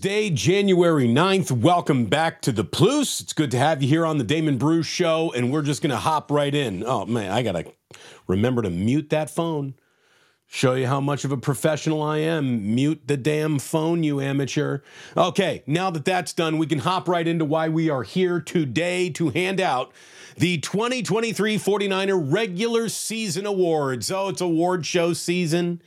Tuesday, January 9th. Welcome back to the Plus. It's good to have you here on the Damon Bruce Show, and we're just going to hop right in. Oh, man, I got to remember to mute that phone. Show you how much of a professional I am. Mute the damn phone, you amateur. Okay, now that that's done, we can hop right into why we are here today to hand out the 2023 49er regular season awards. Oh, it's award show season.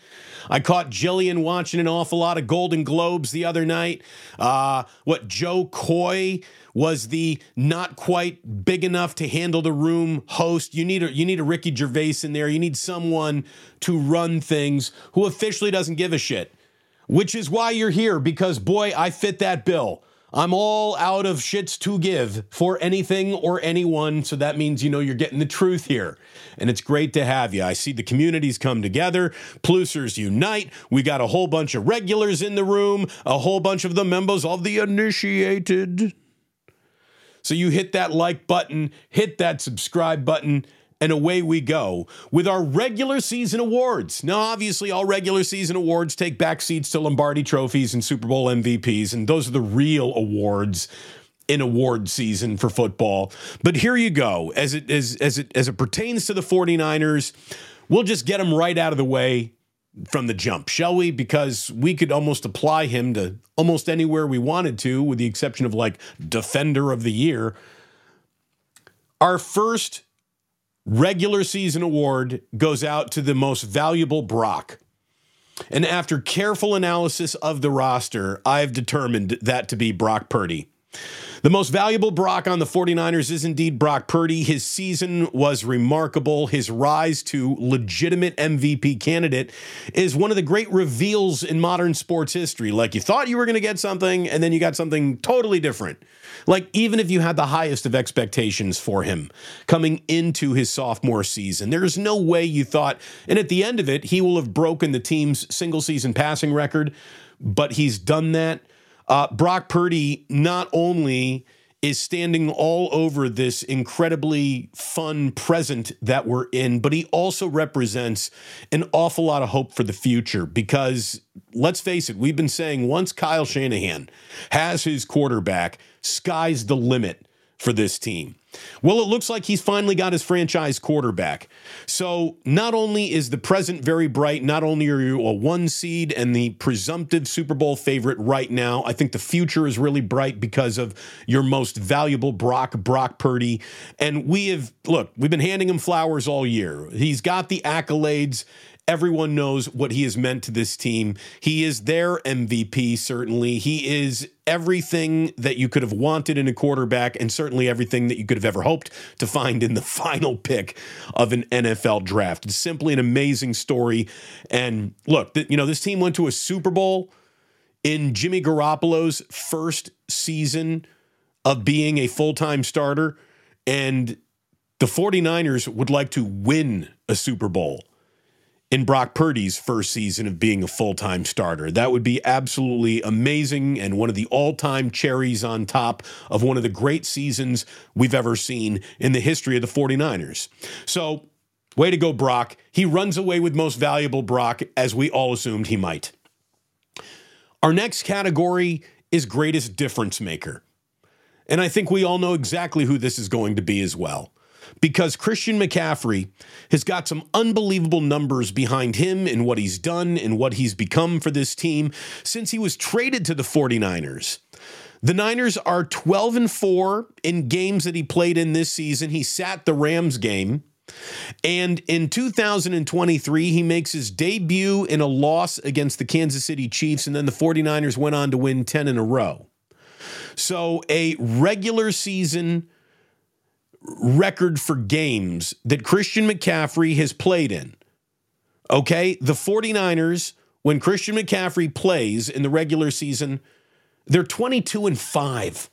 I caught Jillian watching an awful lot of Golden Globes the other night. Uh, what Jo Koy was the not quite big enough to handle the room host. You need a you need a Ricky Gervais in there. You need someone to run things who officially doesn't give a shit. Which is why you're here because boy, I fit that bill. I'm all out of shits to give for anything or anyone. So that means, you know, you're getting the truth here. And it's great to have you. I see the communities come together, Plusers unite. We got a whole bunch of regulars in the room, a whole bunch of the members of the initiated. So you hit that like button, hit that subscribe button and away we go with our regular season awards. Now, obviously, all regular season awards take back seats to Lombardi trophies and Super Bowl MVPs, and those are the real awards in award season for football. But here you go. As it as as it as it pertains to the 49ers, we'll just get them right out of the way from the jump, shall we? Because we could almost apply him to almost anywhere we wanted to, with the exception of like defender of the year. Our first regular season award goes out to the most valuable Brock. And after careful analysis of the roster, I've determined that to be Brock Purdy. The most valuable Brock on the 49ers is indeed Brock Purdy. His season was remarkable. His rise to legitimate MVP candidate is one of the great reveals in modern sports history. Like you thought you were going to get something, and then you got something totally different. Like even if you had the highest of expectations for him coming into his sophomore season, there's no way you thought, and at the end of it, he will have broken the team's single season passing record, but he's done that uh, Brock Purdy not only is standing all over this incredibly fun present that we're in, but he also represents an awful lot of hope for the future because let's face it, we've been saying once Kyle Shanahan has his quarterback, sky's the limit for this team. Well, it looks like he's finally got his franchise quarterback. So, not only is the present very bright, not only are you a one seed and the presumptive Super Bowl favorite right now, I think the future is really bright because of your most valuable Brock, Brock Purdy. And we have, look, we've been handing him flowers all year. He's got the accolades. Everyone knows what he has meant to this team. He is their MVP, certainly. He is everything that you could have wanted in a quarterback, and certainly everything that you could have ever hoped to find in the final pick of an NFL draft. It's simply an amazing story. And look, you know, this team went to a Super Bowl in Jimmy Garoppolo's first season of being a full time starter. And the 49ers would like to win a Super Bowl in Brock Purdy's first season of being a full time starter. That would be absolutely amazing and one of the all time cherries on top of one of the great seasons we've ever seen in the history of the 49ers. So, way to go, Brock. He runs away with most valuable Brock, as we all assumed he might. Our next category is greatest difference maker. And I think we all know exactly who this is going to be as well because Christian McCaffrey has got some unbelievable numbers behind him and what he's done and what he's become for this team since he was traded to the 49ers. The Niners are 12 and 4 in games that he played in this season. He sat the Rams game. And in 2023, he makes his debut in a loss against the Kansas City Chiefs, and then the 49ers went on to win 10 in a row. So, a regular season record for games that Christian McCaffrey has played in. Okay, the 49ers, when Christian McCaffrey plays in the regular season, they're 22 and 5.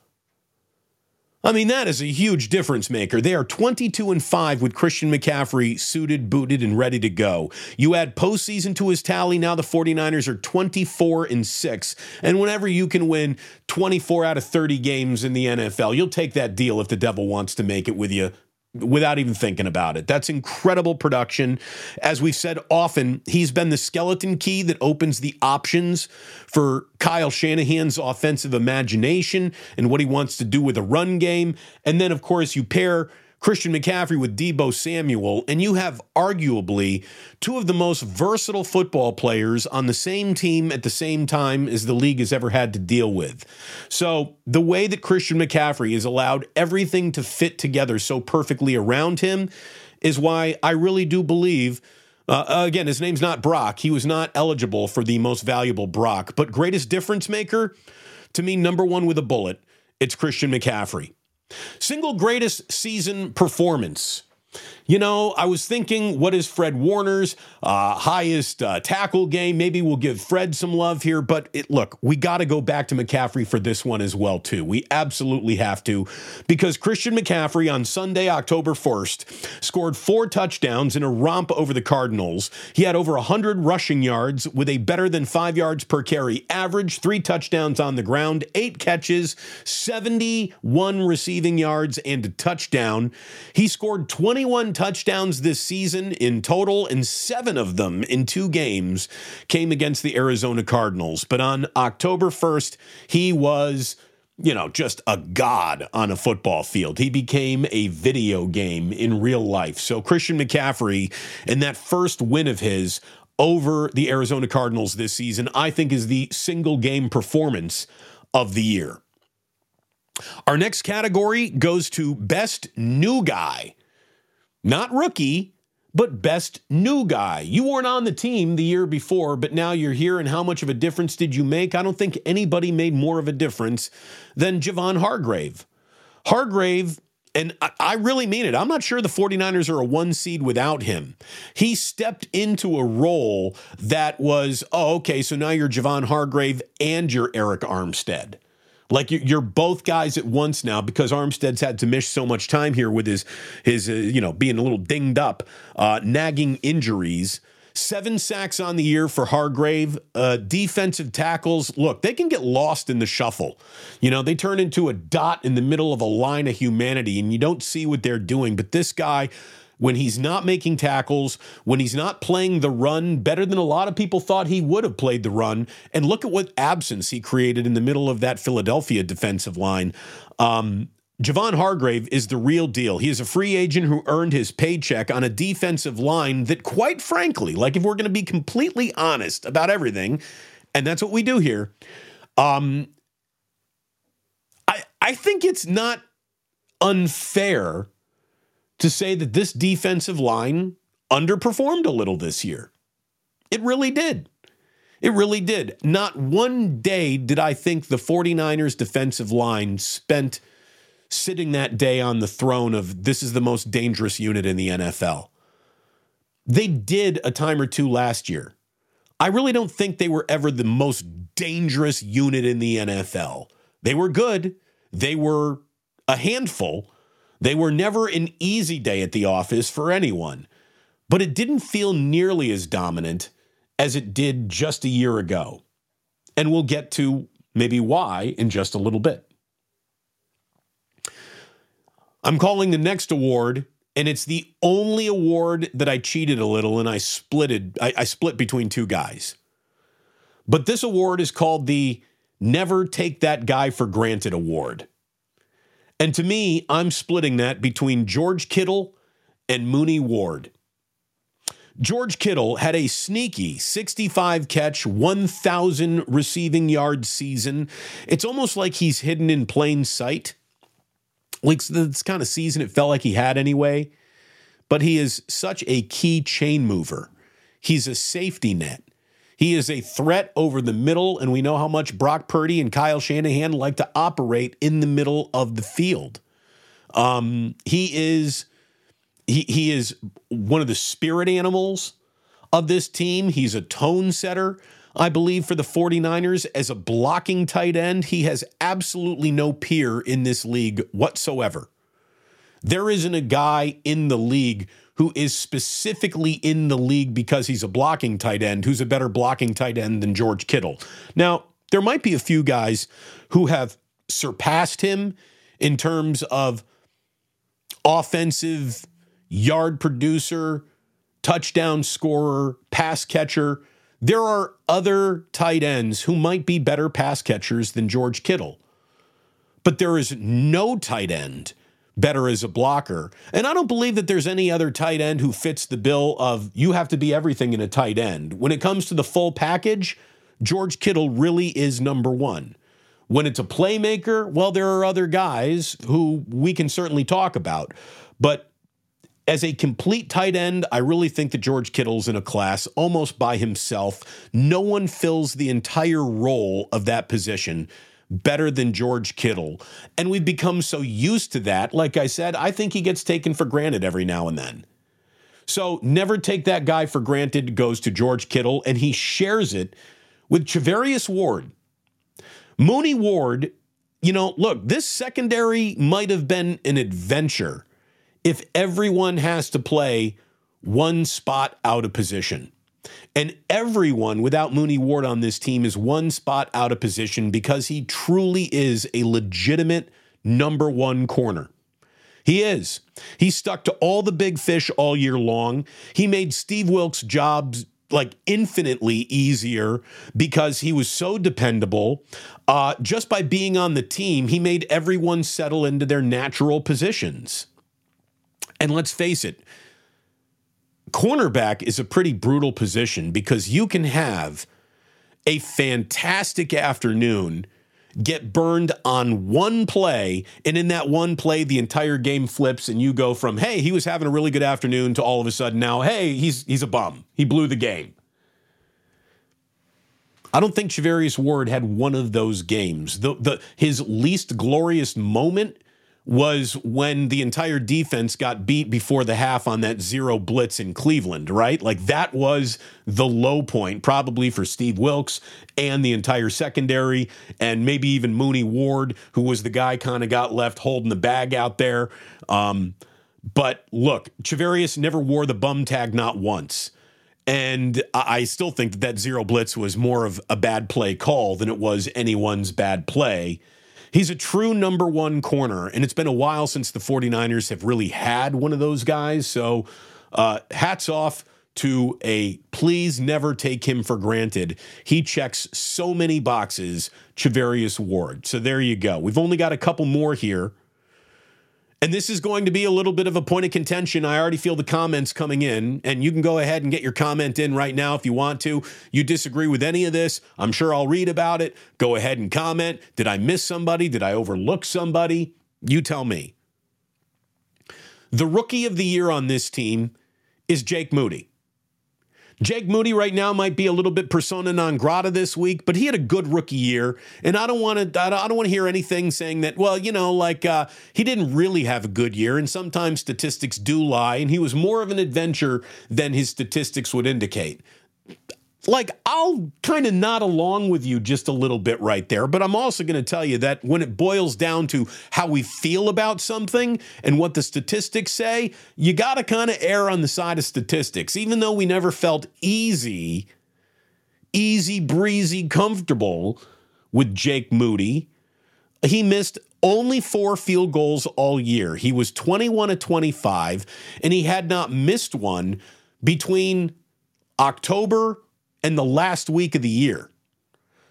I mean, that is a huge difference maker. They are 22 and 5 with Christian McCaffrey suited, booted, and ready to go. You add postseason to his tally, now the 49ers are 24 and 6. And whenever you can win 24 out of 30 games in the NFL, you'll take that deal if the devil wants to make it with you without even thinking about it. That's incredible production. As we've said often, he's been the skeleton key that opens the options for Kyle Shanahan's offensive imagination and what he wants to do with a run game. And then, of course, you pair Christian McCaffrey with Deebo Samuel, and you have arguably two of the most versatile football players on the same team at the same time as the league has ever had to deal with. So, the way that Christian McCaffrey has allowed everything to fit together so perfectly around him is why I really do believe. Uh, again, his name's not Brock. He was not eligible for the most valuable Brock, but greatest difference maker, to me, number one with a bullet, it's Christian McCaffrey. Single greatest season performance. You know, I was thinking, what is Fred Warner's uh, highest uh, tackle game? Maybe we'll give Fred some love here. But it, look, we got to go back to McCaffrey for this one as well, too. We absolutely have to, because Christian McCaffrey on Sunday, October 1st, scored four touchdowns in a romp over the Cardinals. He had over 100 rushing yards with a better than five yards per carry average, three touchdowns on the ground, eight catches, 71 receiving yards, and a touchdown. He scored 21 touchdowns this season in total, and seven of them in two games came against the Arizona Cardinals. But on October 1st, he was you know, just a god on a football field. He became a video game in real life. So Christian McCaffrey and that first win of his over the Arizona Cardinals this season, I think is the single game performance of the year. Our next category goes to best new guy. Not rookie, but best new guy. You weren't on the team the year before, but now you're here, and how much of a difference did you make? I don't think anybody made more of a difference than Javon Hargrave. Hargrave, and I really mean it, I'm not sure the 49ers are a one seed without him. He stepped into a role that was, oh, okay, so now you're Javon Hargrave and you're Arik Armstead. Like you're both guys at once now because Armstead's had to miss so much time here with his his uh, you know being a little dinged up, uh, nagging injuries. Seven sacks on the year for Hargrave. Uh, defensive tackles, look, they can get lost in the shuffle. You know, they turn into a dot in the middle of a line of humanity, and you don't see what they're doing. But this guy, when he's not making tackles, when he's not playing the run better than a lot of people thought he would have played the run. And look at what absence he created in the middle of that Philadelphia defensive line. Um, Javon Hargrave is the real deal. He is a free agent who earned his paycheck on a defensive line that, quite frankly, like if we're going to be completely honest about everything, and that's what we do here, um, I I think it's not unfair to say that this defensive line underperformed a little this year. It really did. It really did. Not one day did I think the 49ers defensive line spent sitting that day on the throne of this is the most dangerous unit in the NFL. They did a time or two last year. I really don't think they were ever the most dangerous unit in the NFL. They were good, they were a handful, they were never an easy day at the office for anyone, but it didn't feel nearly as dominant as it did just a year ago. And we'll get to maybe why in just a little bit. I'm calling the next award, and it's the only award that I cheated a little and I splitted. I, I split between two guys. But this award is called the Never Take That Guy for Granted Award. And to me, I'm splitting that between George Kittle and Mooney Ward. George Kittle had a sneaky 65 catch, 1,000 receiving yard season. It's almost like he's hidden in plain sight. Like this kind of season it felt like he had anyway. But he is such a key chain mover. He's a safety net. He is a threat over the middle, and we know how much Brock Purdy and Kyle Shanahan like to operate in the middle of the field. Um, he is he he is one of the spirit animals of this team. He's a tone setter. I believe for the 49ers as a blocking tight end, he has absolutely no peer in this league whatsoever. There isn't a guy in the league who is specifically in the league because he's a blocking tight end, who's a better blocking tight end than George Kittle. Now, there might be a few guys who have surpassed him in terms of offensive yard producer, touchdown scorer, pass catcher. There are other tight ends who might be better pass catchers than George Kittle. But there is no tight end better as a blocker. And I don't believe that there's any other tight end who fits the bill of you have to be everything in a tight end. When it comes to the full package, George Kittle really is number one. When it's a playmaker, well, there are other guys who we can certainly talk about. But as a complete tight end, I really think that George Kittle's in a class almost by himself. No one fills the entire role of that position better than George Kittle. And we've become so used to that. Like I said, I think he gets taken for granted every now and then. So never take that guy for granted goes to George Kittle, and he shares it with Charvarius Ward. Mooney Ward, you know, look, this secondary might have been an adventure if everyone has to play one spot out of position. And everyone without Mooney Ward on this team is one spot out of position because he truly is a legitimate number one corner. He is. He stuck to all the big fish all year long. He made Steve Wilks' jobs like infinitely easier because he was so dependable. Uh, just by being on the team, he made everyone settle into their natural positions. And let's face it, cornerback is a pretty brutal position because you can have a fantastic afternoon get burned on one play, and in that one play, the entire game flips, and you go from "Hey, he was having a really good afternoon" to all of a sudden now, "Hey, he's he's a bum. He blew the game." I don't think Charvarius Ward had one of those games. The, the his least glorious moment was when the entire defense got beat before the half on that zero blitz in Cleveland, right? Like that was the low point, probably for Steve Wilks and the entire secondary, and maybe even Mooney Ward, who was the guy kind of got left holding the bag out there. Um, but look, Charvarius never wore the bum tag, not once. And I still think that that zero blitz was more of a bad play call than it was anyone's bad play. He's a true number one corner, and it's been a while since the 49ers have really had one of those guys. So, uh, hats off to a please never take him for granted. He checks so many boxes, Charvarius Ward. So, there you go. We've only got a couple more here. And this is going to be a little bit of a point of contention. I already feel the comments coming in, and you can go ahead and get your comment in right now if you want to. You disagree with any of this, I'm sure I'll read about it. Go ahead and comment. Did I miss somebody? Did I overlook somebody? You tell me. The rookie of the year on this team is Jake Moody. Jake Moody right now might be a little bit persona non grata this week, but he had a good rookie year, and I don't want to. I don't want to hear anything saying that. Well, you know, like uh, he didn't really have a good year, and sometimes statistics do lie, and he was more of an adventure than his statistics would indicate like I'll kind of nod along with you just a little bit right there, but I'm also going to tell you that when it boils down to how we feel about something and what the statistics say, you got to kind of err on the side of statistics. Even though we never felt easy, easy breezy, comfortable with Jake Moody, he missed only four field goals all year. He was 21 to 25, and he had not missed one between October and the last week of the year.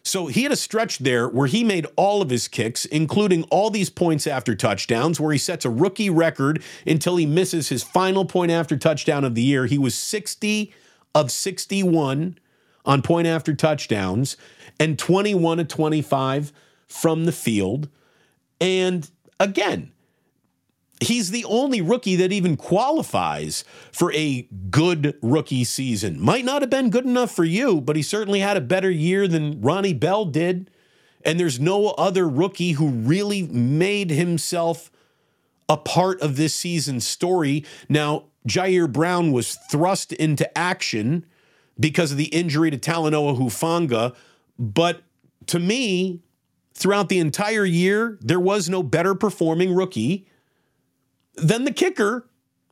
So he had a stretch there where he made all of his kicks, including all these points after touchdowns, where he sets a rookie record until he misses his final point after touchdown of the year. He was 60 of 61 on point after touchdowns and 21 to 25 from the field. And again, He's the only rookie that even qualifies for a good rookie season. Might not have been good enough for you, but he certainly had a better year than Ronnie Bell did. And there's no other rookie who really made himself a part of this season's story. Now, Ji'Ayir Brown was thrust into action because of the injury to Talanoa Hufanga. But to me, throughout the entire year, there was no better performing rookie than the kicker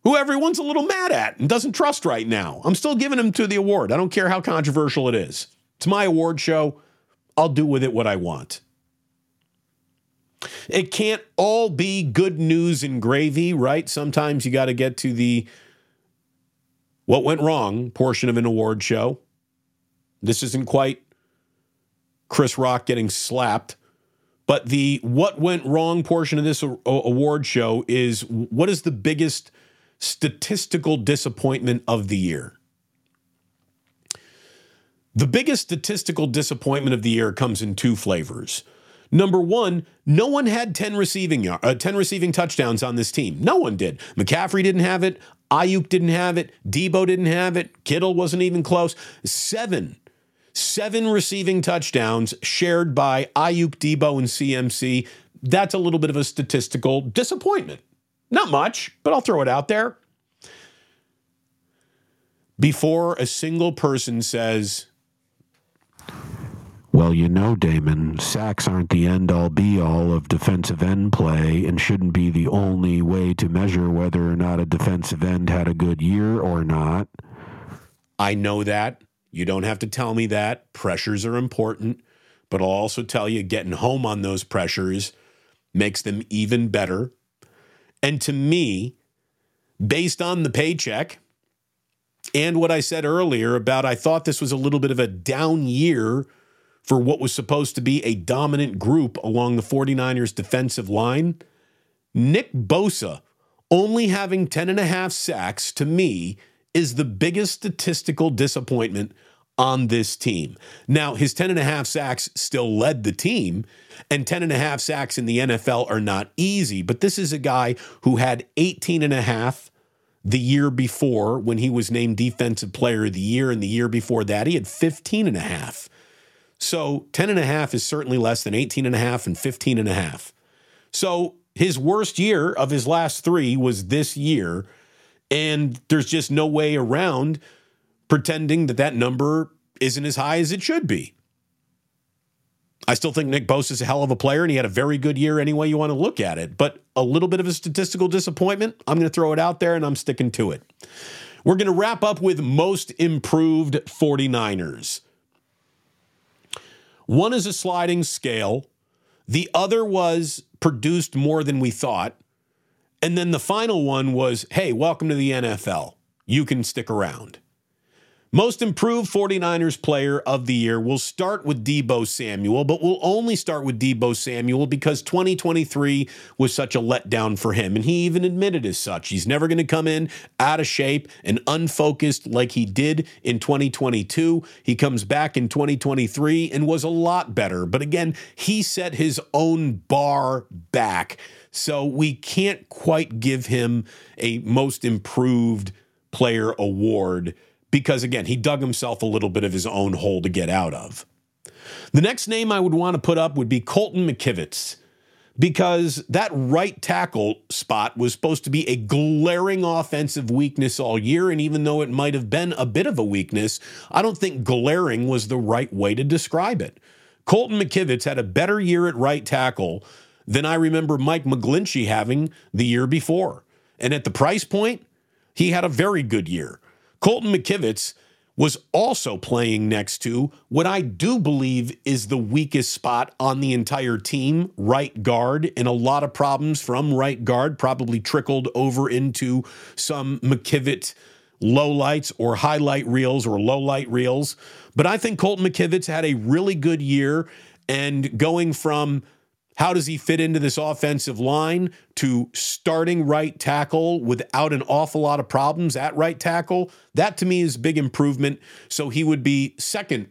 who everyone's a little mad at and doesn't trust right now. I'm still giving him to the award. I don't care how controversial it is. It's my award show. I'll do with it what I want. It can't all be good news and gravy, right? Sometimes you got to get to the what went wrong portion of an award show. This isn't quite Chris Rock getting slapped, but the what went wrong portion of this award show is what is the biggest statistical disappointment of the year? The biggest statistical disappointment of the year comes in two flavors. Number one, no one had 10 receiving uh, 10 receiving touchdowns on this team. No one did. McCaffrey didn't have it. Aiyuk didn't have it. Deebo didn't have it. Kittle wasn't even close. Seven, seven receiving touchdowns shared by Aiyuk, Deebo, and CMC. That's a little bit of a statistical disappointment. Not much, but I'll throw it out there. Before a single person says, well, you know, Damon, sacks aren't the end all be all of defensive end play and shouldn't be the only way to measure whether or not a defensive end had a good year or not. I know that. You don't have to tell me that. Pressures are important, but I'll also tell you getting home on those pressures makes them even better. And to me, based on the paycheck and what I said earlier about I thought this was a little bit of a down year for what was supposed to be a dominant group along the 49ers defensive line. Nick Bosa only having 10 and a half sacks to me is the biggest statistical disappointment on this team. Now, his 10 and a half sacks still led the team, and 10 and a half sacks in the NFL are not easy, but this is a guy who had 18 and a half the year before when he was named defensive player of the year and the year before that he had 15 and a half. So 10 and a half is certainly less than 18 and a half and 15 and a half. So his worst year of his last three was this year. And there's just no way around pretending that that number isn't as high as it should be. I still think Nick Bosa is a hell of a player, and he had a very good year any way you want to look at it. But a little bit of a statistical disappointment. I'm going to throw it out there, and I'm sticking to it. We're going to wrap up with most improved 49ers. One is a sliding scale, the other was produced more than we thought. And then the final one was hey, welcome to the NFL. You can stick around. Most improved 49ers player of the year will start with Deebo Samuel, but we'll only start with Deebo Samuel because 2023 was such a letdown for him. And he even admitted as such. He's never going to come in out of shape and unfocused like he did in 2022. He comes back in 2023 and was a lot better. But again, he set his own bar back. So we can't quite give him a most improved player award because, again, he dug himself a little bit of his own hole to get out of. The next name I would want to put up would be Colton McKivitz because that right tackle spot was supposed to be a glaring offensive weakness all year. And even though it might have been a bit of a weakness, I don't think glaring was the right way to describe it. Colton McKivitz had a better year at right tackle than I remember Mike McGlinchey having the year before. And at the price point, he had a very good year. Colton McKivitz was also playing next to what I do believe is the weakest spot on the entire team, right guard, and a lot of problems from right guard probably trickled over into some McKivitz low lights or highlight reels or low light reels. But I think Colton McKivitz had a really good year and going from how does he fit into this offensive line to starting right tackle without an awful lot of problems at right tackle? That to me is big improvement. So he would be second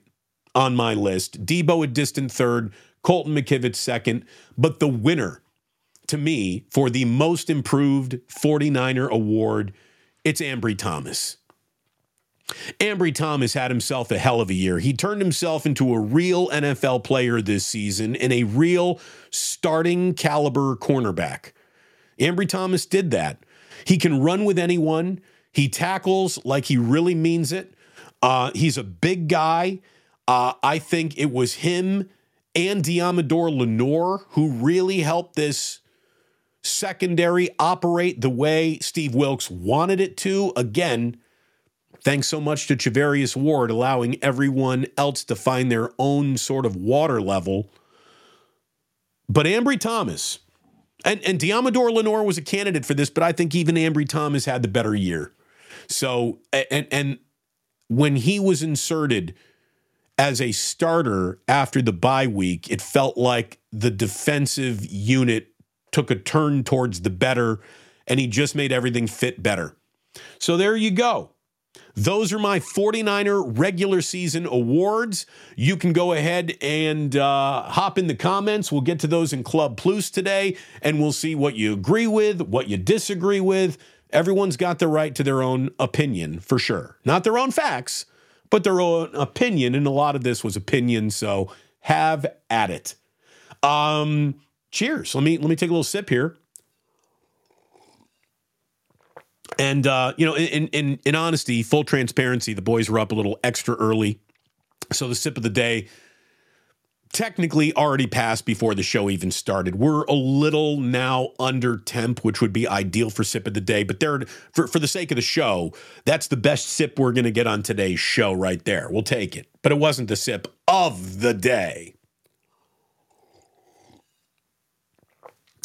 on my list. Deebo a distant third, Colton McKivitz second. But the winner to me for the most improved 49er award, it's Ambry Thomas. Ambry Thomas had himself a hell of a year. He turned himself into a real NFL player this season and a real starting caliber cornerback. Ambry Thomas did that. He can run with anyone. He tackles like he really means it. Uh, he's a big guy. Uh, I think it was him and Deommodore Lenoir who really helped this secondary operate the way Steve Wilks wanted it to. Again, Thanks so much to Charvarius Ward allowing everyone else to find their own sort of water level. But Ambry Thomas, and, and Deommodore Lenoir was a candidate for this, but I think even Ambry Thomas had the better year. So, and, and when he was inserted as a starter after the bye week, it felt like the defensive unit took a turn towards the better and he just made everything fit better. So there you go. Those are my 49er regular season awards. You can go ahead and uh, hop in the comments. We'll get to those in Club Plus today, and we'll see what you agree with, what you disagree with. Everyone's got the right to their own opinion, for sure. Not their own facts, but their own opinion. And a lot of this was opinion, so have at it. Um, cheers. Let me let me take a little sip here. And uh, you know, in in in honesty, full transparency, the boys were up a little extra early, so the sip of the day technically already passed before the show even started. We're a little now under temp, which would be ideal for sip of the day. But there, for for the sake of the show, that's the best sip we're going to get on today's show right there. We'll take it. But it wasn't the sip of the day.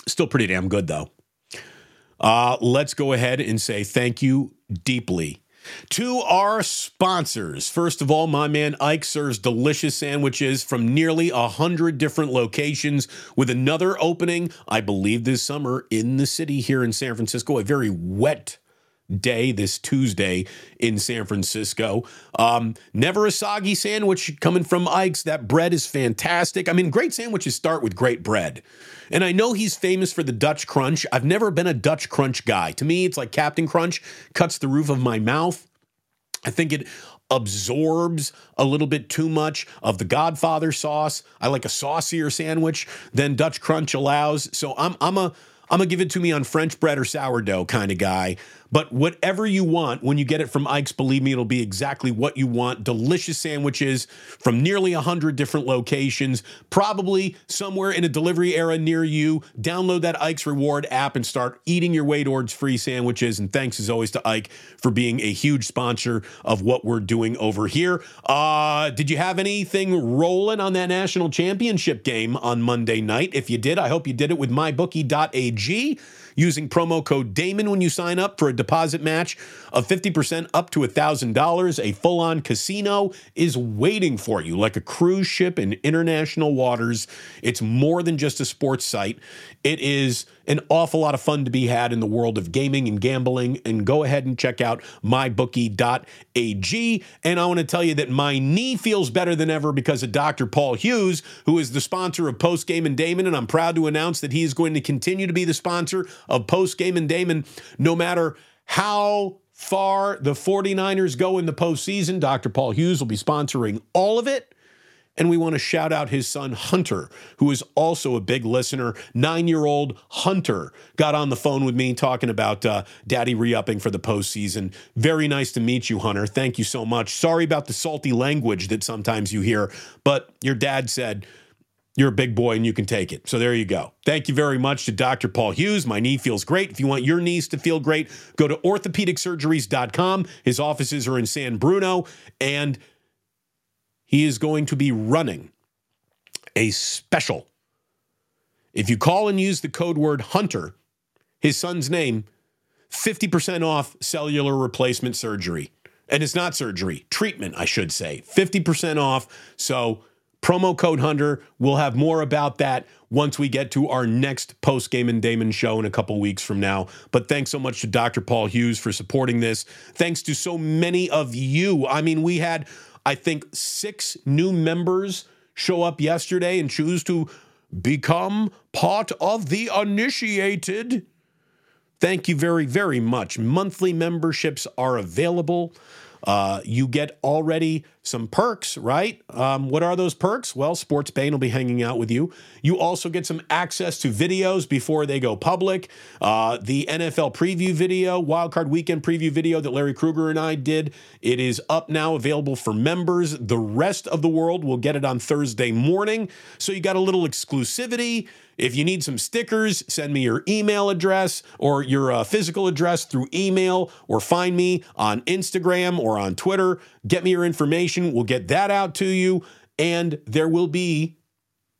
Still pretty damn good though. Uh, let's go ahead and say thank you deeply to our sponsors. First of all, my man Ike serves delicious sandwiches from nearly a hundred different locations, with another opening, I believe, this summer in the city here in San Francisco. A very wet day this Tuesday in San Francisco. Um, never a soggy sandwich coming from Ike's. That bread is fantastic. I mean, great sandwiches start with great bread. And I know he's famous for the Dutch Crunch. I've never been a Dutch Crunch guy. To me, it's like Captain Crunch cuts the roof of my mouth. I think it absorbs a little bit too much of the Godfather sauce. I like a saucier sandwich than Dutch Crunch allows. So I'm I'm a I'm gonna give it to me on French bread or sourdough kind of guy. But whatever you want, when you get it from Ike's, believe me, it'll be exactly what you want. Delicious sandwiches from nearly 100 different locations, probably somewhere in a delivery era near you. Download that Ike's Reward app and start eating your way towards free sandwiches. And thanks as always to Ike for being a huge sponsor of what we're doing over here. Uh, did you have anything rolling on that national championship game on Monday night? If you did, I hope you did it with mybookie.ag using promo code Damon when you sign up for a deposit match of 50% up to $1,000. A full on casino is waiting for you like a cruise ship in international waters. It's more than just a sports site, it is an awful lot of fun to be had in the world of gaming and gambling. And go ahead and check out mybookie.ag. And I want to tell you that my knee feels better than ever because of Dr. Paul Hughes, who is the sponsor of Post Game and Damon. And I'm proud to announce that he is going to continue to be the sponsor of Post Game and Damon no matter how far the 49ers go in the postseason. Dr. Paul Hughes will be sponsoring all of it. And we want to shout out his son, Hunter, who is also a big listener. Nine year old Hunter got on the phone with me talking about uh, daddy re upping for the postseason. Very nice to meet you, Hunter. Thank you so much. Sorry about the salty language that sometimes you hear, but your dad said, you're a big boy and you can take it. So there you go. Thank you very much to Dr. Paul Hughes. My knee feels great. If you want your knees to feel great, go to orthopedicsurgeries.com. His offices are in San Bruno and he is going to be running a special. If you call and use the code word Hunter, his son's name, 50% off cellular replacement surgery. And it's not surgery, treatment, I should say. 50% off. So, promo code Hunter. We'll have more about that once we get to our next post game and Damon show in a couple weeks from now. But thanks so much to Dr. Paul Hughes for supporting this. Thanks to so many of you. I mean, we had I think six new members show up yesterday and choose to become part of the initiated. Thank you very, very much. Monthly memberships are available. Uh, you get already some perks, right? Um, what are those perks? Well, Sports Bane will be hanging out with you. You also get some access to videos before they go public. Uh, the NFL preview video, Wildcard Weekend preview video that Larry Krueger and I did, it is up now, available for members. The rest of the world will get it on Thursday morning. So you got a little exclusivity. If you need some stickers, send me your email address or your uh, physical address through email or find me on Instagram or on Twitter. Get me your information. We'll get that out to you. And there will be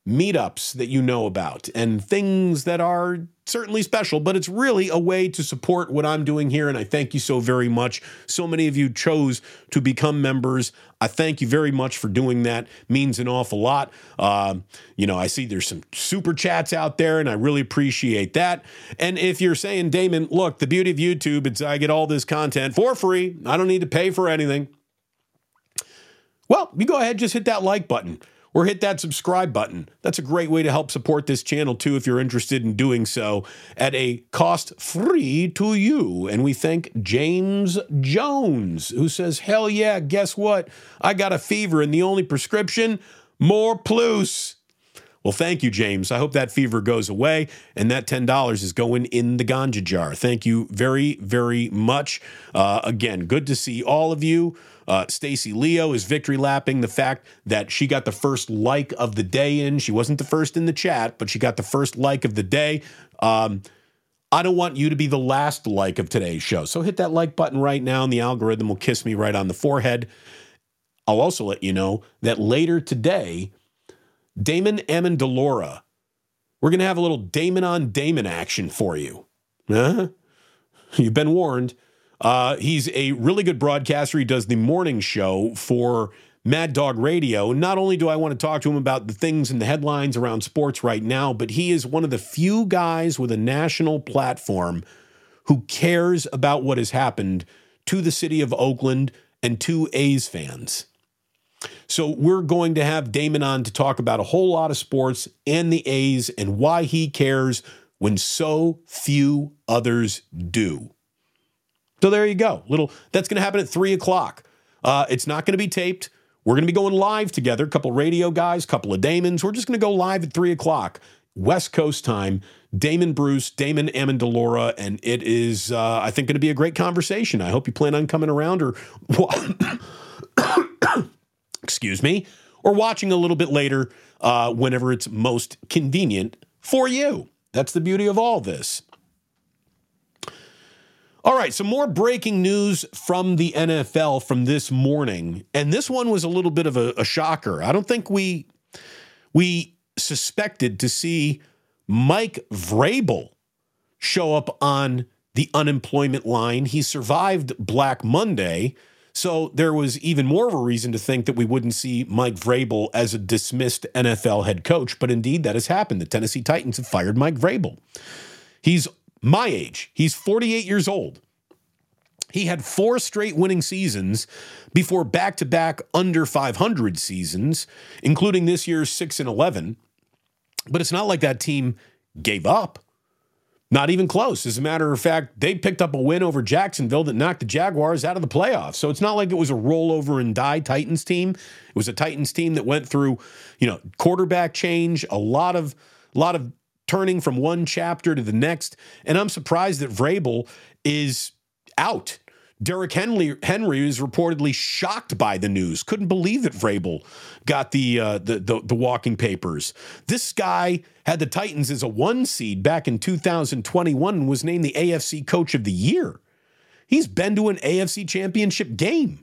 meetups that you know about and things that are certainly special, but it's really a way to support what I'm doing here. And I thank you so very much. So many of you chose to become members. I thank you very much for doing that. Means an awful lot. Uh, you know, I see there's some super chats out there, and I really appreciate that. And if you're saying, Damon, look, the beauty of YouTube is I get all this content for free. I don't need to pay for anything. Well, you go ahead, just hit that like button or hit that subscribe button. That's a great way to help support this channel too if you're interested in doing so at a cost free to you. And we thank James Jones who says, "Hell yeah, guess what? I got a fever and the only prescription, more plus." Well, thank you, James. I hope that fever goes away and that $10 is going in the ganja jar. Thank you very, very much. Uh, again, good to see all of you. Uh, Stacy Leo is victory lapping the fact that she got the first like of the day in. She wasn't the first in the chat, but she got the first like of the day. Um, I don't want you to be the last like of today's show. So hit that like button right now, and the algorithm will kiss me right on the forehead. I'll also let you know that later today, Damon Amendolara, we're going to have a little Damon on Damon action for you. Huh? You've been warned. Uh, he's a really good broadcaster. He does the morning show for Mad Dog Radio. Not only do I want to talk to him about the things and the headlines around sports right now, but he is one of the few guys with a national platform who cares about what has happened to the city of Oakland and to A's fans. So we're going to have Damon on to talk about a whole lot of sports and the A's and why he cares when so few others do. So there you go. Little that's going to happen at three o'clock. Uh, it's not going to be taped. We're going to be going live together. A couple radio guys, couple of Damons. We're just going to go live at three o'clock West Coast time. Damon Bruce, Damon Amendolara, and it is, uh, I think, going to be a great conversation. I hope you plan on coming around or, excuse me, or watching a little bit later uh, whenever it's most convenient for you. That's the beauty of all this. All right, some more breaking news from the NFL from this morning, and this one was a little bit of a, a shocker. I don't think we we suspected to see Mike Vrabel show up on the unemployment line. He survived Black Monday, so there was even more of a reason to think that we wouldn't see Mike Vrabel as a dismissed NFL head coach. But indeed, that has happened. The Tennessee Titans have fired Mike Vrabel. He's my age. He's 48 years old. He had four straight winning seasons before back to back under 500 seasons, including this year's 6 and 11. But it's not like that team gave up. Not even close. As a matter of fact, they picked up a win over Jacksonville that knocked the Jaguars out of the playoffs. So it's not like it was a rollover and die Titans team. It was a Titans team that went through, you know, quarterback change, a lot of a lot of turning from one chapter to the next. And I'm surprised that Vrabel is out. Derrick Henry, Henry is reportedly shocked by the news. Couldn't believe that Vrabel got the, uh, the, the the walking papers. This guy had the Titans as a one seed back in 2021 and was named the AFC Coach of the Year. He's been to an AFC Championship game.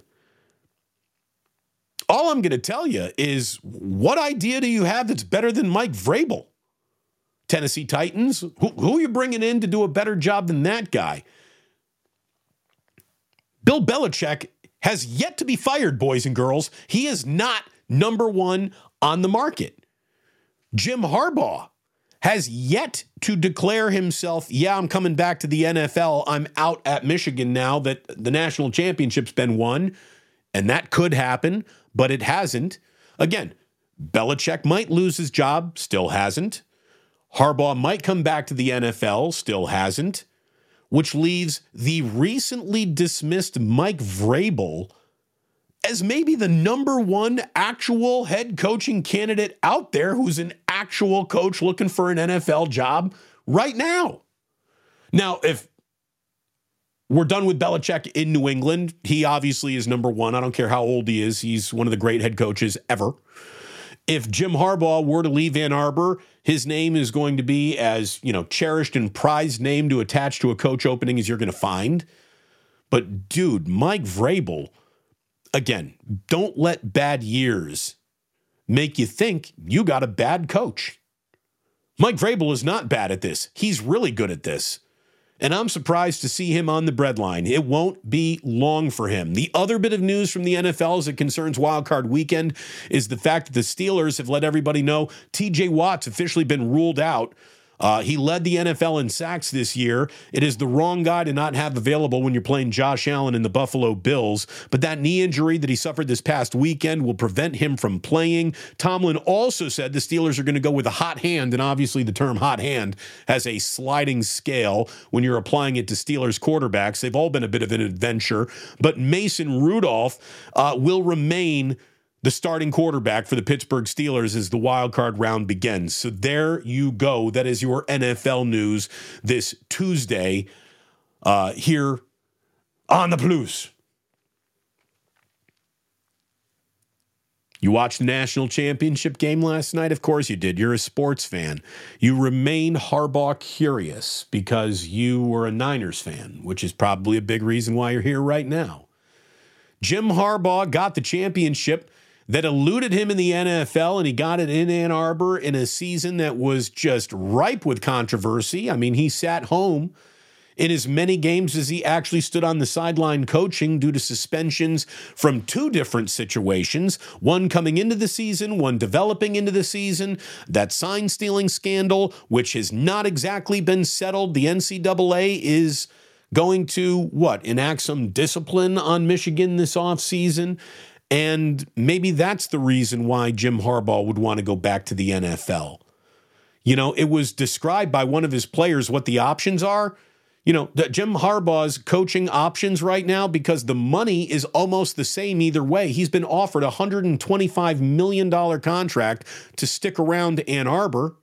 All I'm going to tell you is, what idea do you have that's better than Mike Vrabel? Tennessee Titans? Who, who are you bringing in to do a better job than that guy? Bill Belichick has yet to be fired, boys and girls. He is not number one on the market. Jim Harbaugh has yet to declare himself, yeah, I'm coming back to the NFL. I'm out at Michigan now that the national championship's been won. And that could happen, but it hasn't. Again, Belichick might lose his job, still hasn't. Harbaugh might come back to the NFL, still hasn't, which leaves the recently dismissed Mike Vrabel as maybe the number one actual head coaching candidate out there who's an actual coach looking for an NFL job right now. Now, if we're done with Belichick in New England, he obviously is number one. I don't care how old he is, he's one of the great head coaches ever. If Jim Harbaugh were to leave Ann Arbor, his name is going to be as, you know, cherished and prized name to attach to a coach opening as you're going to find. But dude, Mike Vrabel, again, don't let bad years make you think you got a bad coach. Mike Vrabel is not bad at this. He's really good at this. And I'm surprised to see him on the breadline. It won't be long for him. The other bit of news from the NFL as it concerns wildcard weekend is the fact that the Steelers have let everybody know TJ Watt's officially been ruled out uh, he led the NFL in sacks this year. It is the wrong guy to not have available when you're playing Josh Allen in the Buffalo Bills. But that knee injury that he suffered this past weekend will prevent him from playing. Tomlin also said the Steelers are going to go with a hot hand, and obviously the term hot hand has a sliding scale when you're applying it to Steelers quarterbacks. They've all been a bit of an adventure, but Mason Rudolph uh, will remain the starting quarterback for the Pittsburgh Steelers as the wild card round begins. So there you go. That is your NFL news this Tuesday uh, here on the Plus. You watched the national championship game last night? Of course you did. You're a sports fan. You remain Harbaugh curious because you were a Niners fan, which is probably a big reason why you're here right now. Jim Harbaugh got the championship that eluded him in the NFL, and he got it in Ann Arbor in a season that was just ripe with controversy. I mean, he sat home in as many games as he actually stood on the sideline coaching due to suspensions from two different situations one coming into the season, one developing into the season. That sign stealing scandal, which has not exactly been settled. The NCAA is going to what enact some discipline on Michigan this offseason. And maybe that's the reason why Jim Harbaugh would want to go back to the NFL. You know, it was described by one of his players what the options are. You know, Jim Harbaugh's coaching options right now because the money is almost the same either way. He's been offered a $125 million contract to stick around Ann Arbor.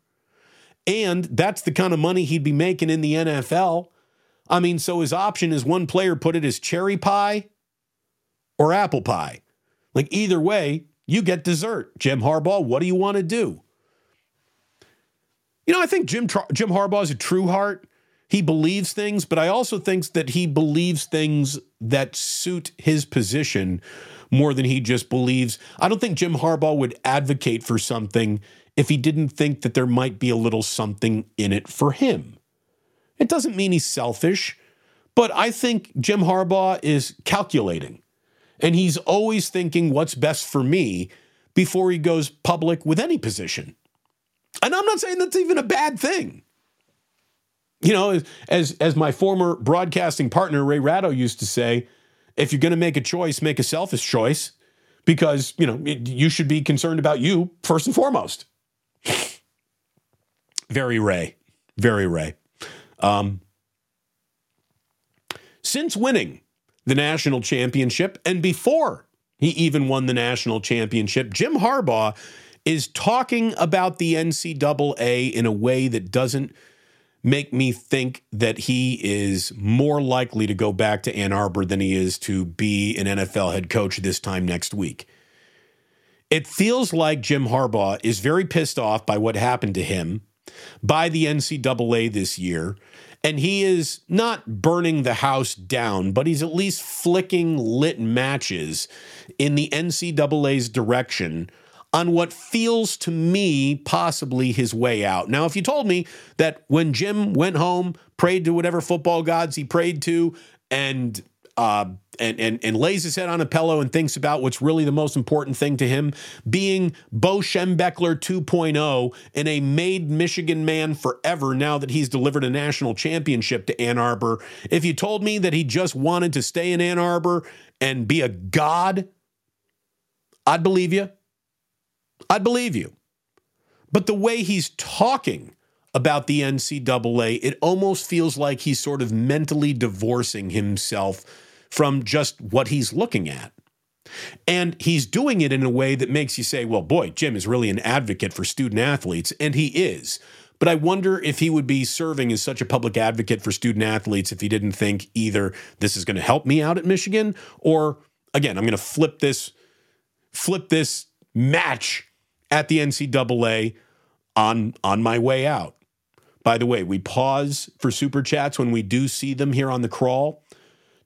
And that's the kind of money he'd be making in the NFL. I mean, so his option, as one player put it, is cherry pie or apple pie. Like either way, you get dessert. Jim Harbaugh, what do you want to do? You know, I think Jim Jim Harbaugh is a true heart. He believes things, but I also think that he believes things that suit his position more than he just believes. I don't think Jim Harbaugh would advocate for something if he didn't think that there might be a little something in it for him. It doesn't mean he's selfish, but I think Jim Harbaugh is calculating. And he's always thinking what's best for me before he goes public with any position. And I'm not saying that's even a bad thing. You know, as as my former broadcasting partner Ray Ratto used to say, if you're going to make a choice, make a selfish choice because, you know, you should be concerned about you first and foremost. Very Ray. Very Ray. Um, since winning the national championship. And before he even won the national championship, Jim Harbaugh is talking about the NCAA in a way that doesn't make me think that he is more likely to go back to Ann Arbor than he is to be an NFL head coach this time next week. It feels like Jim Harbaugh is very pissed off by what happened to him by the NCAA this year and he is not burning the house down, but he's at least flicking lit matches in the NCAA's direction on what feels to me possibly his way out. Now, if you told me that when Jim went home, prayed to whatever football gods he prayed to, and uh, and, and, and lays his head on a pillow and thinks about what's really the most important thing to him, being Bo Schembechler 2.0 and a made Michigan man forever now that he's delivered a national championship to Ann Arbor. If you told me that he just wanted to stay in Ann Arbor and be a god, I'd believe you. I'd believe you. But the way he's talking about the NCAA, it almost feels like he's sort of mentally divorcing himself from just what he's looking at. And he's doing it in a way that makes you say, well, boy, Jim is really an advocate for student athletes. And he is. But I wonder if he would be serving as such a public advocate for student athletes if he didn't think either this is going to help me out at Michigan or again, I'm going to flip this flip this match at the NCAA on on my way out. By the way, we pause for super chats when we do see them here on the crawl.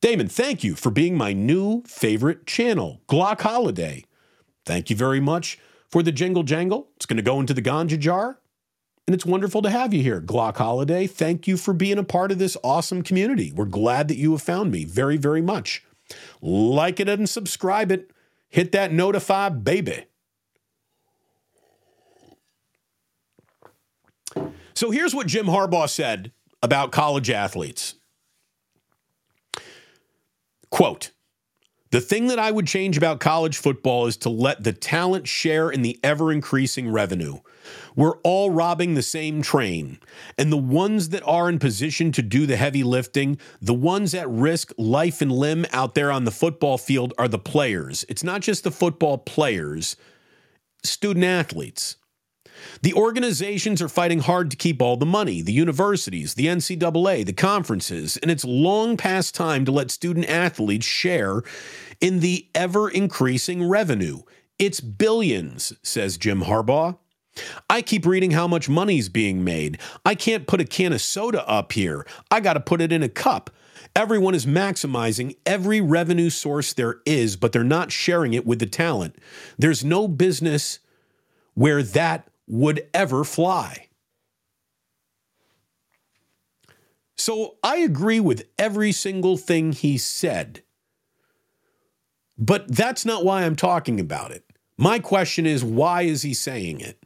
Damon, thank you for being my new favorite channel, Glock Holiday. Thank you very much for the jingle jangle. It's going to go into the ganja jar. And it's wonderful to have you here, Glock Holiday. Thank you for being a part of this awesome community. We're glad that you have found me very, very much. Like it and subscribe it. Hit that notify, baby. So here's what Jim Harbaugh said about college athletes. Quote, the thing that I would change about college football is to let the talent share in the ever increasing revenue. We're all robbing the same train, and the ones that are in position to do the heavy lifting, the ones at risk life and limb out there on the football field are the players. It's not just the football players, student athletes. The organizations are fighting hard to keep all the money the universities, the NCAA, the conferences, and it's long past time to let student athletes share in the ever increasing revenue. It's billions, says Jim Harbaugh. I keep reading how much money's being made. I can't put a can of soda up here. I got to put it in a cup. Everyone is maximizing every revenue source there is, but they're not sharing it with the talent. There's no business where that would ever fly. So I agree with every single thing he said. But that's not why I'm talking about it. My question is why is he saying it?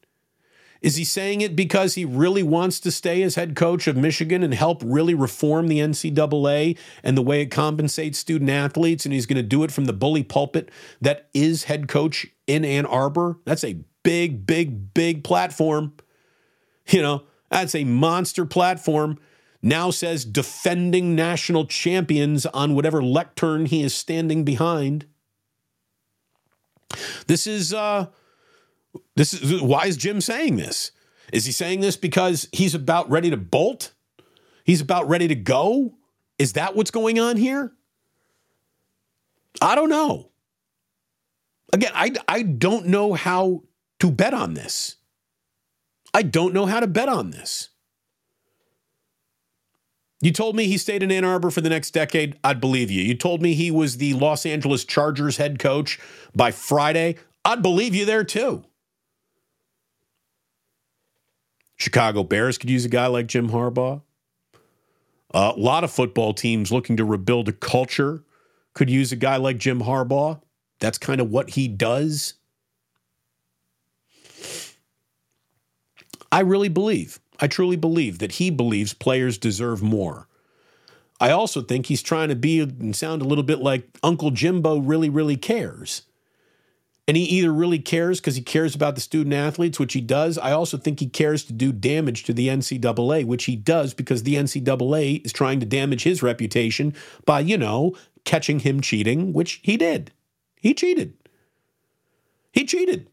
Is he saying it because he really wants to stay as head coach of Michigan and help really reform the NCAA and the way it compensates student athletes? And he's going to do it from the bully pulpit that is head coach in Ann Arbor? That's a big, big, big platform. You know, that's a monster platform. Now says defending national champions on whatever lectern he is standing behind. This is uh this is why is Jim saying this? Is he saying this because he's about ready to bolt? He's about ready to go? Is that what's going on here? I don't know. Again, I, I don't know how to bet on this. I don't know how to bet on this. You told me he stayed in Ann Arbor for the next decade. I'd believe you. You told me he was the Los Angeles Chargers head coach by Friday. I'd believe you there too. Chicago Bears could use a guy like Jim Harbaugh. Uh, a lot of football teams looking to rebuild a culture could use a guy like Jim Harbaugh. That's kind of what he does. I really believe, I truly believe that he believes players deserve more. I also think he's trying to be and sound a little bit like Uncle Jimbo really, really cares. And he either really cares because he cares about the student athletes, which he does. I also think he cares to do damage to the NCAA, which he does because the NCAA is trying to damage his reputation by, you know, catching him cheating, which he did. He cheated. He cheated.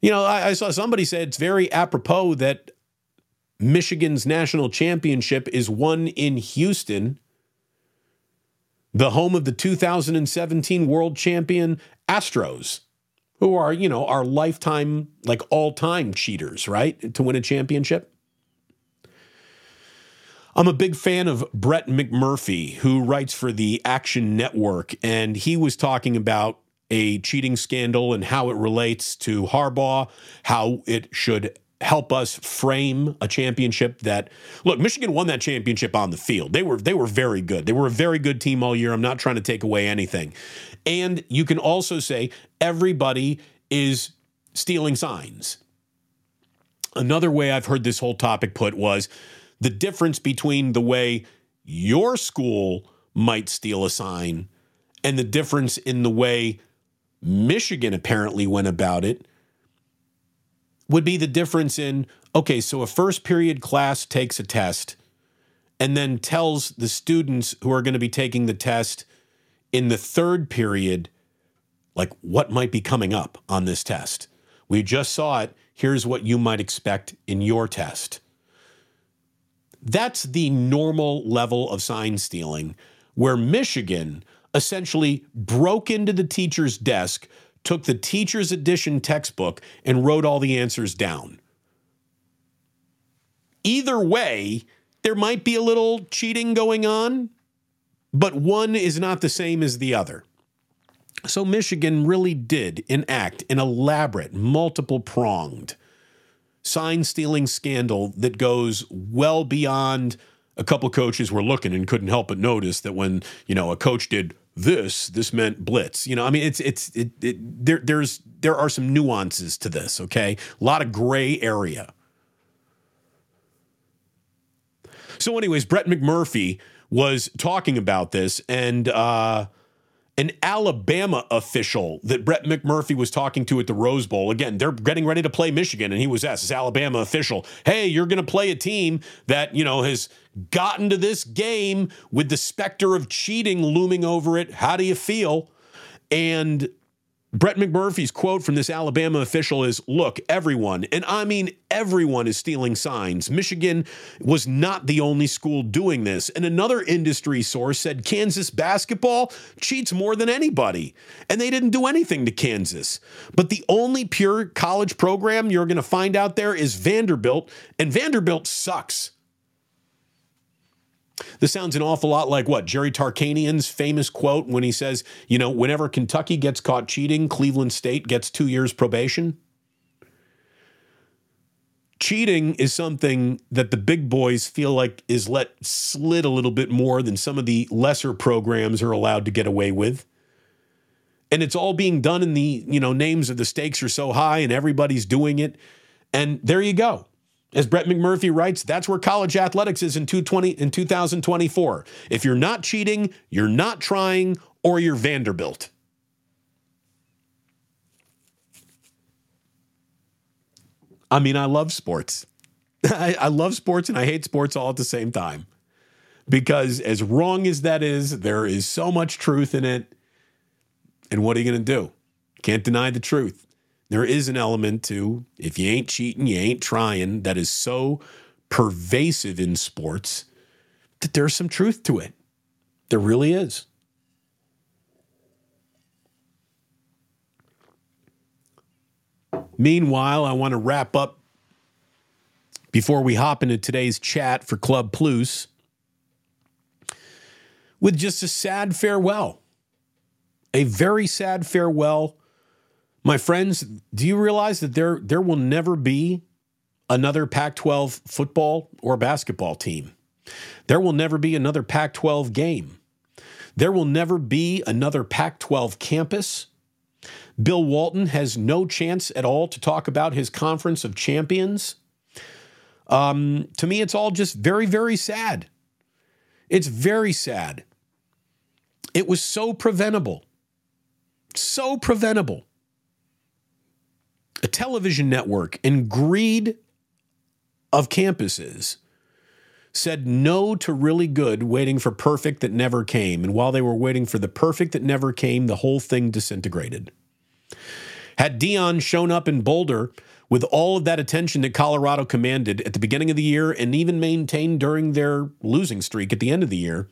You know, I, I saw somebody say it's very apropos that Michigan's national championship is won in Houston the home of the 2017 world champion Astros, who are, you know, our lifetime, like all time cheaters, right? To win a championship. I'm a big fan of Brett McMurphy, who writes for the Action Network, and he was talking about a cheating scandal and how it relates to Harbaugh, how it should help us frame a championship that look Michigan won that championship on the field. They were they were very good. They were a very good team all year. I'm not trying to take away anything. And you can also say everybody is stealing signs. Another way I've heard this whole topic put was the difference between the way your school might steal a sign and the difference in the way Michigan apparently went about it would be the difference in okay, so a first period class takes a test and then tells the students who are going to be taking the test in the third period, like what might be coming up on this test. We just saw it. Here's what you might expect in your test. That's the normal level of sign stealing, where Michigan essentially broke into the teacher's desk, took the teacher's edition textbook, and wrote all the answers down. Either way, there might be a little cheating going on, but one is not the same as the other. So Michigan really did enact an elaborate, multiple pronged sign stealing scandal that goes well beyond a couple coaches were looking and couldn't help but notice that when, you know, a coach did this, this meant blitz. You know, I mean, it's it's it, it there there's there are some nuances to this, okay? A lot of gray area. So, anyways, Brett McMurphy was talking about this, and uh, an Alabama official that Brett McMurphy was talking to at the Rose Bowl. Again, they're getting ready to play Michigan, and he was asked, this Alabama official, hey, you're going to play a team that, you know, has gotten to this game with the specter of cheating looming over it. How do you feel? And Brett McMurphy's quote from this Alabama official is Look, everyone, and I mean everyone, is stealing signs. Michigan was not the only school doing this. And another industry source said Kansas basketball cheats more than anybody. And they didn't do anything to Kansas. But the only pure college program you're going to find out there is Vanderbilt, and Vanderbilt sucks. This sounds an awful lot like what Jerry Tarkanian's famous quote when he says, you know, whenever Kentucky gets caught cheating, Cleveland State gets two years probation. Cheating is something that the big boys feel like is let slid a little bit more than some of the lesser programs are allowed to get away with. And it's all being done in the, you know, names of the stakes are so high and everybody's doing it. And there you go. As Brett McMurphy writes, that's where college athletics is in 220 in 2024. If you're not cheating, you're not trying, or you're Vanderbilt. I mean, I love sports. I, I, love sports and I hate sports all at the same time. Because as wrong as that is, there is so much truth in it. And what are you going to do? Can't deny the truth there is an element to if you ain't cheating, you ain't trying that is so pervasive in sports that there's some truth to it. There really is. Meanwhile, I want to wrap up before we hop into today's chat for Club Plus with just a sad farewell. A very sad farewell my friends, do you realize that there there will never be another Pac-12 football or basketball team? There will never be another Pac-12 game. There will never be another Pac-12 campus. Bill Walton has no chance at all to talk about his conference of champions. Um, to me, it's all just very, very sad. It's very sad. It was so preventable. So preventable a television network and greed of campuses said no to really good, waiting for perfect that never came. And while they were waiting for the perfect that never came, the whole thing disintegrated. Had Deion shown up in Boulder with all of that attention that Colorado commanded at the beginning of the year and even maintained during their losing streak at the end of the year,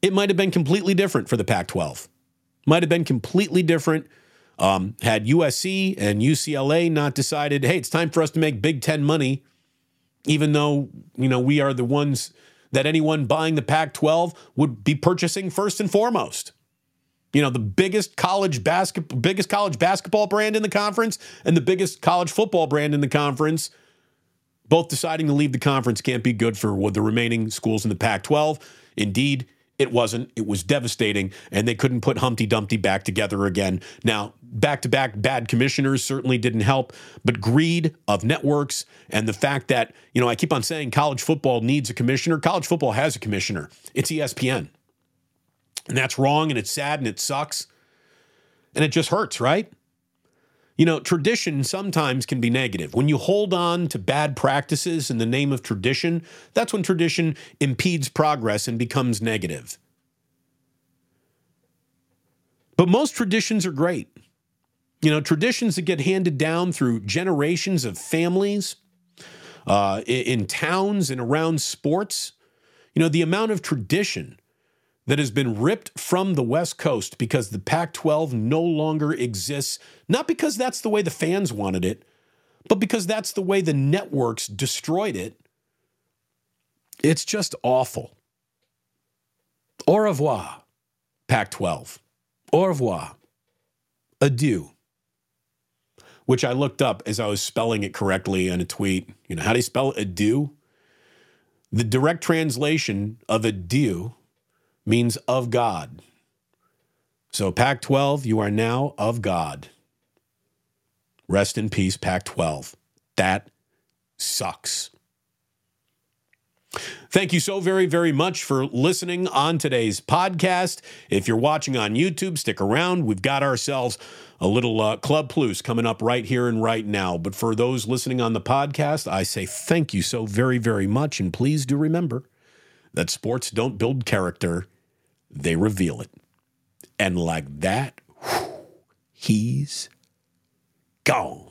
it might have been completely different for the Pac 12. Might have been completely different um, had USC and UCLA not decided, hey, it's time for us to make Big Ten money, even though you know we are the ones that anyone buying the Pac-12 would be purchasing first and foremost. You know, the biggest college basketball, biggest college basketball brand in the conference, and the biggest college football brand in the conference. Both deciding to leave the conference can't be good for the remaining schools in the Pac 12. Indeed, it wasn't. It was devastating, and they couldn't put Humpty Dumpty back together again. Now, back to back bad commissioners certainly didn't help, but greed of networks and the fact that, you know, I keep on saying college football needs a commissioner. College football has a commissioner, it's ESPN. And that's wrong, and it's sad, and it sucks, and it just hurts, right? You know, tradition sometimes can be negative. When you hold on to bad practices in the name of tradition, that's when tradition impedes progress and becomes negative. But most traditions are great. You know, traditions that get handed down through generations of families, uh, in, in towns and around sports. You know, the amount of tradition that has been ripped from the West Coast because the Pac 12 no longer exists, not because that's the way the fans wanted it, but because that's the way the networks destroyed it. It's just awful. Au revoir, Pac 12. Au revoir. Adieu. Which I looked up as I was spelling it correctly in a tweet. You know, how do you spell adieu? The direct translation of adieu means of God. So, Pac 12, you are now of God. Rest in peace, Pac 12. That sucks. Thank you so very, very much for listening on today's podcast. If you're watching on YouTube, stick around. We've got ourselves a little uh, Club Plus coming up right here and right now. But for those listening on the podcast, I say thank you so very, very much. And please do remember that sports don't build character, they reveal it. And like that, whew, he's gone.